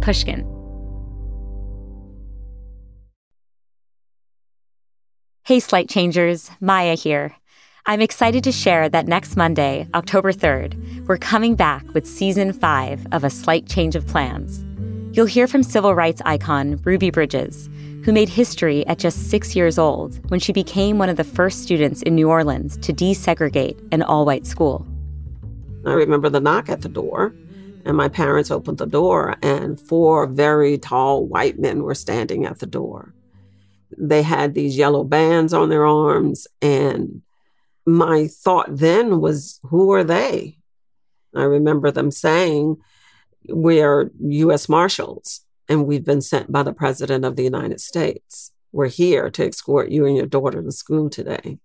Pushkin. Hey, Slight Changers, Maya here. I'm excited to share that next Monday, October 3rd, we're coming back with season five of A Slight Change of Plans. You'll hear from civil rights icon Ruby Bridges, who made history at just six years old when she became one of the first students in New Orleans to desegregate an all white school. I remember the knock at the door. And my parents opened the door, and four very tall white men were standing at the door. They had these yellow bands on their arms. And my thought then was, who are they? I remember them saying, We're US Marshals, and we've been sent by the President of the United States. We're here to escort you and your daughter to school today.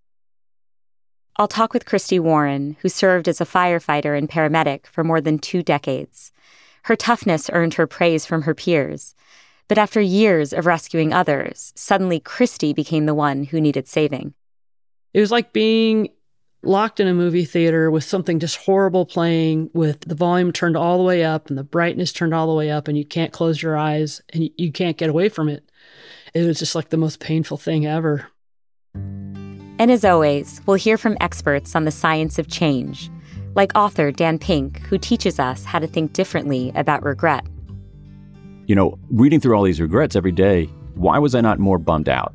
I'll talk with Christy Warren, who served as a firefighter and paramedic for more than two decades. Her toughness earned her praise from her peers. But after years of rescuing others, suddenly Christy became the one who needed saving. It was like being locked in a movie theater with something just horrible playing, with the volume turned all the way up and the brightness turned all the way up, and you can't close your eyes and you can't get away from it. It was just like the most painful thing ever. And as always, we'll hear from experts on the science of change, like author Dan Pink, who teaches us how to think differently about regret. You know, reading through all these regrets every day, why was I not more bummed out?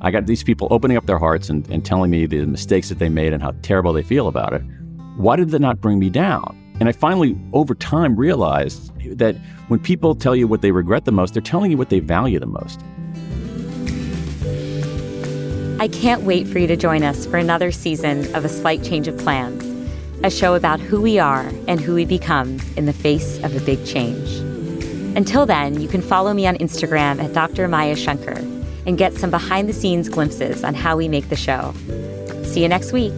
I got these people opening up their hearts and, and telling me the mistakes that they made and how terrible they feel about it. Why did that not bring me down? And I finally, over time, realized that when people tell you what they regret the most, they're telling you what they value the most. I can't wait for you to join us for another season of A Slight Change of Plans, a show about who we are and who we become in the face of a big change. Until then, you can follow me on Instagram at Dr. Maya Shankar and get some behind the scenes glimpses on how we make the show. See you next week.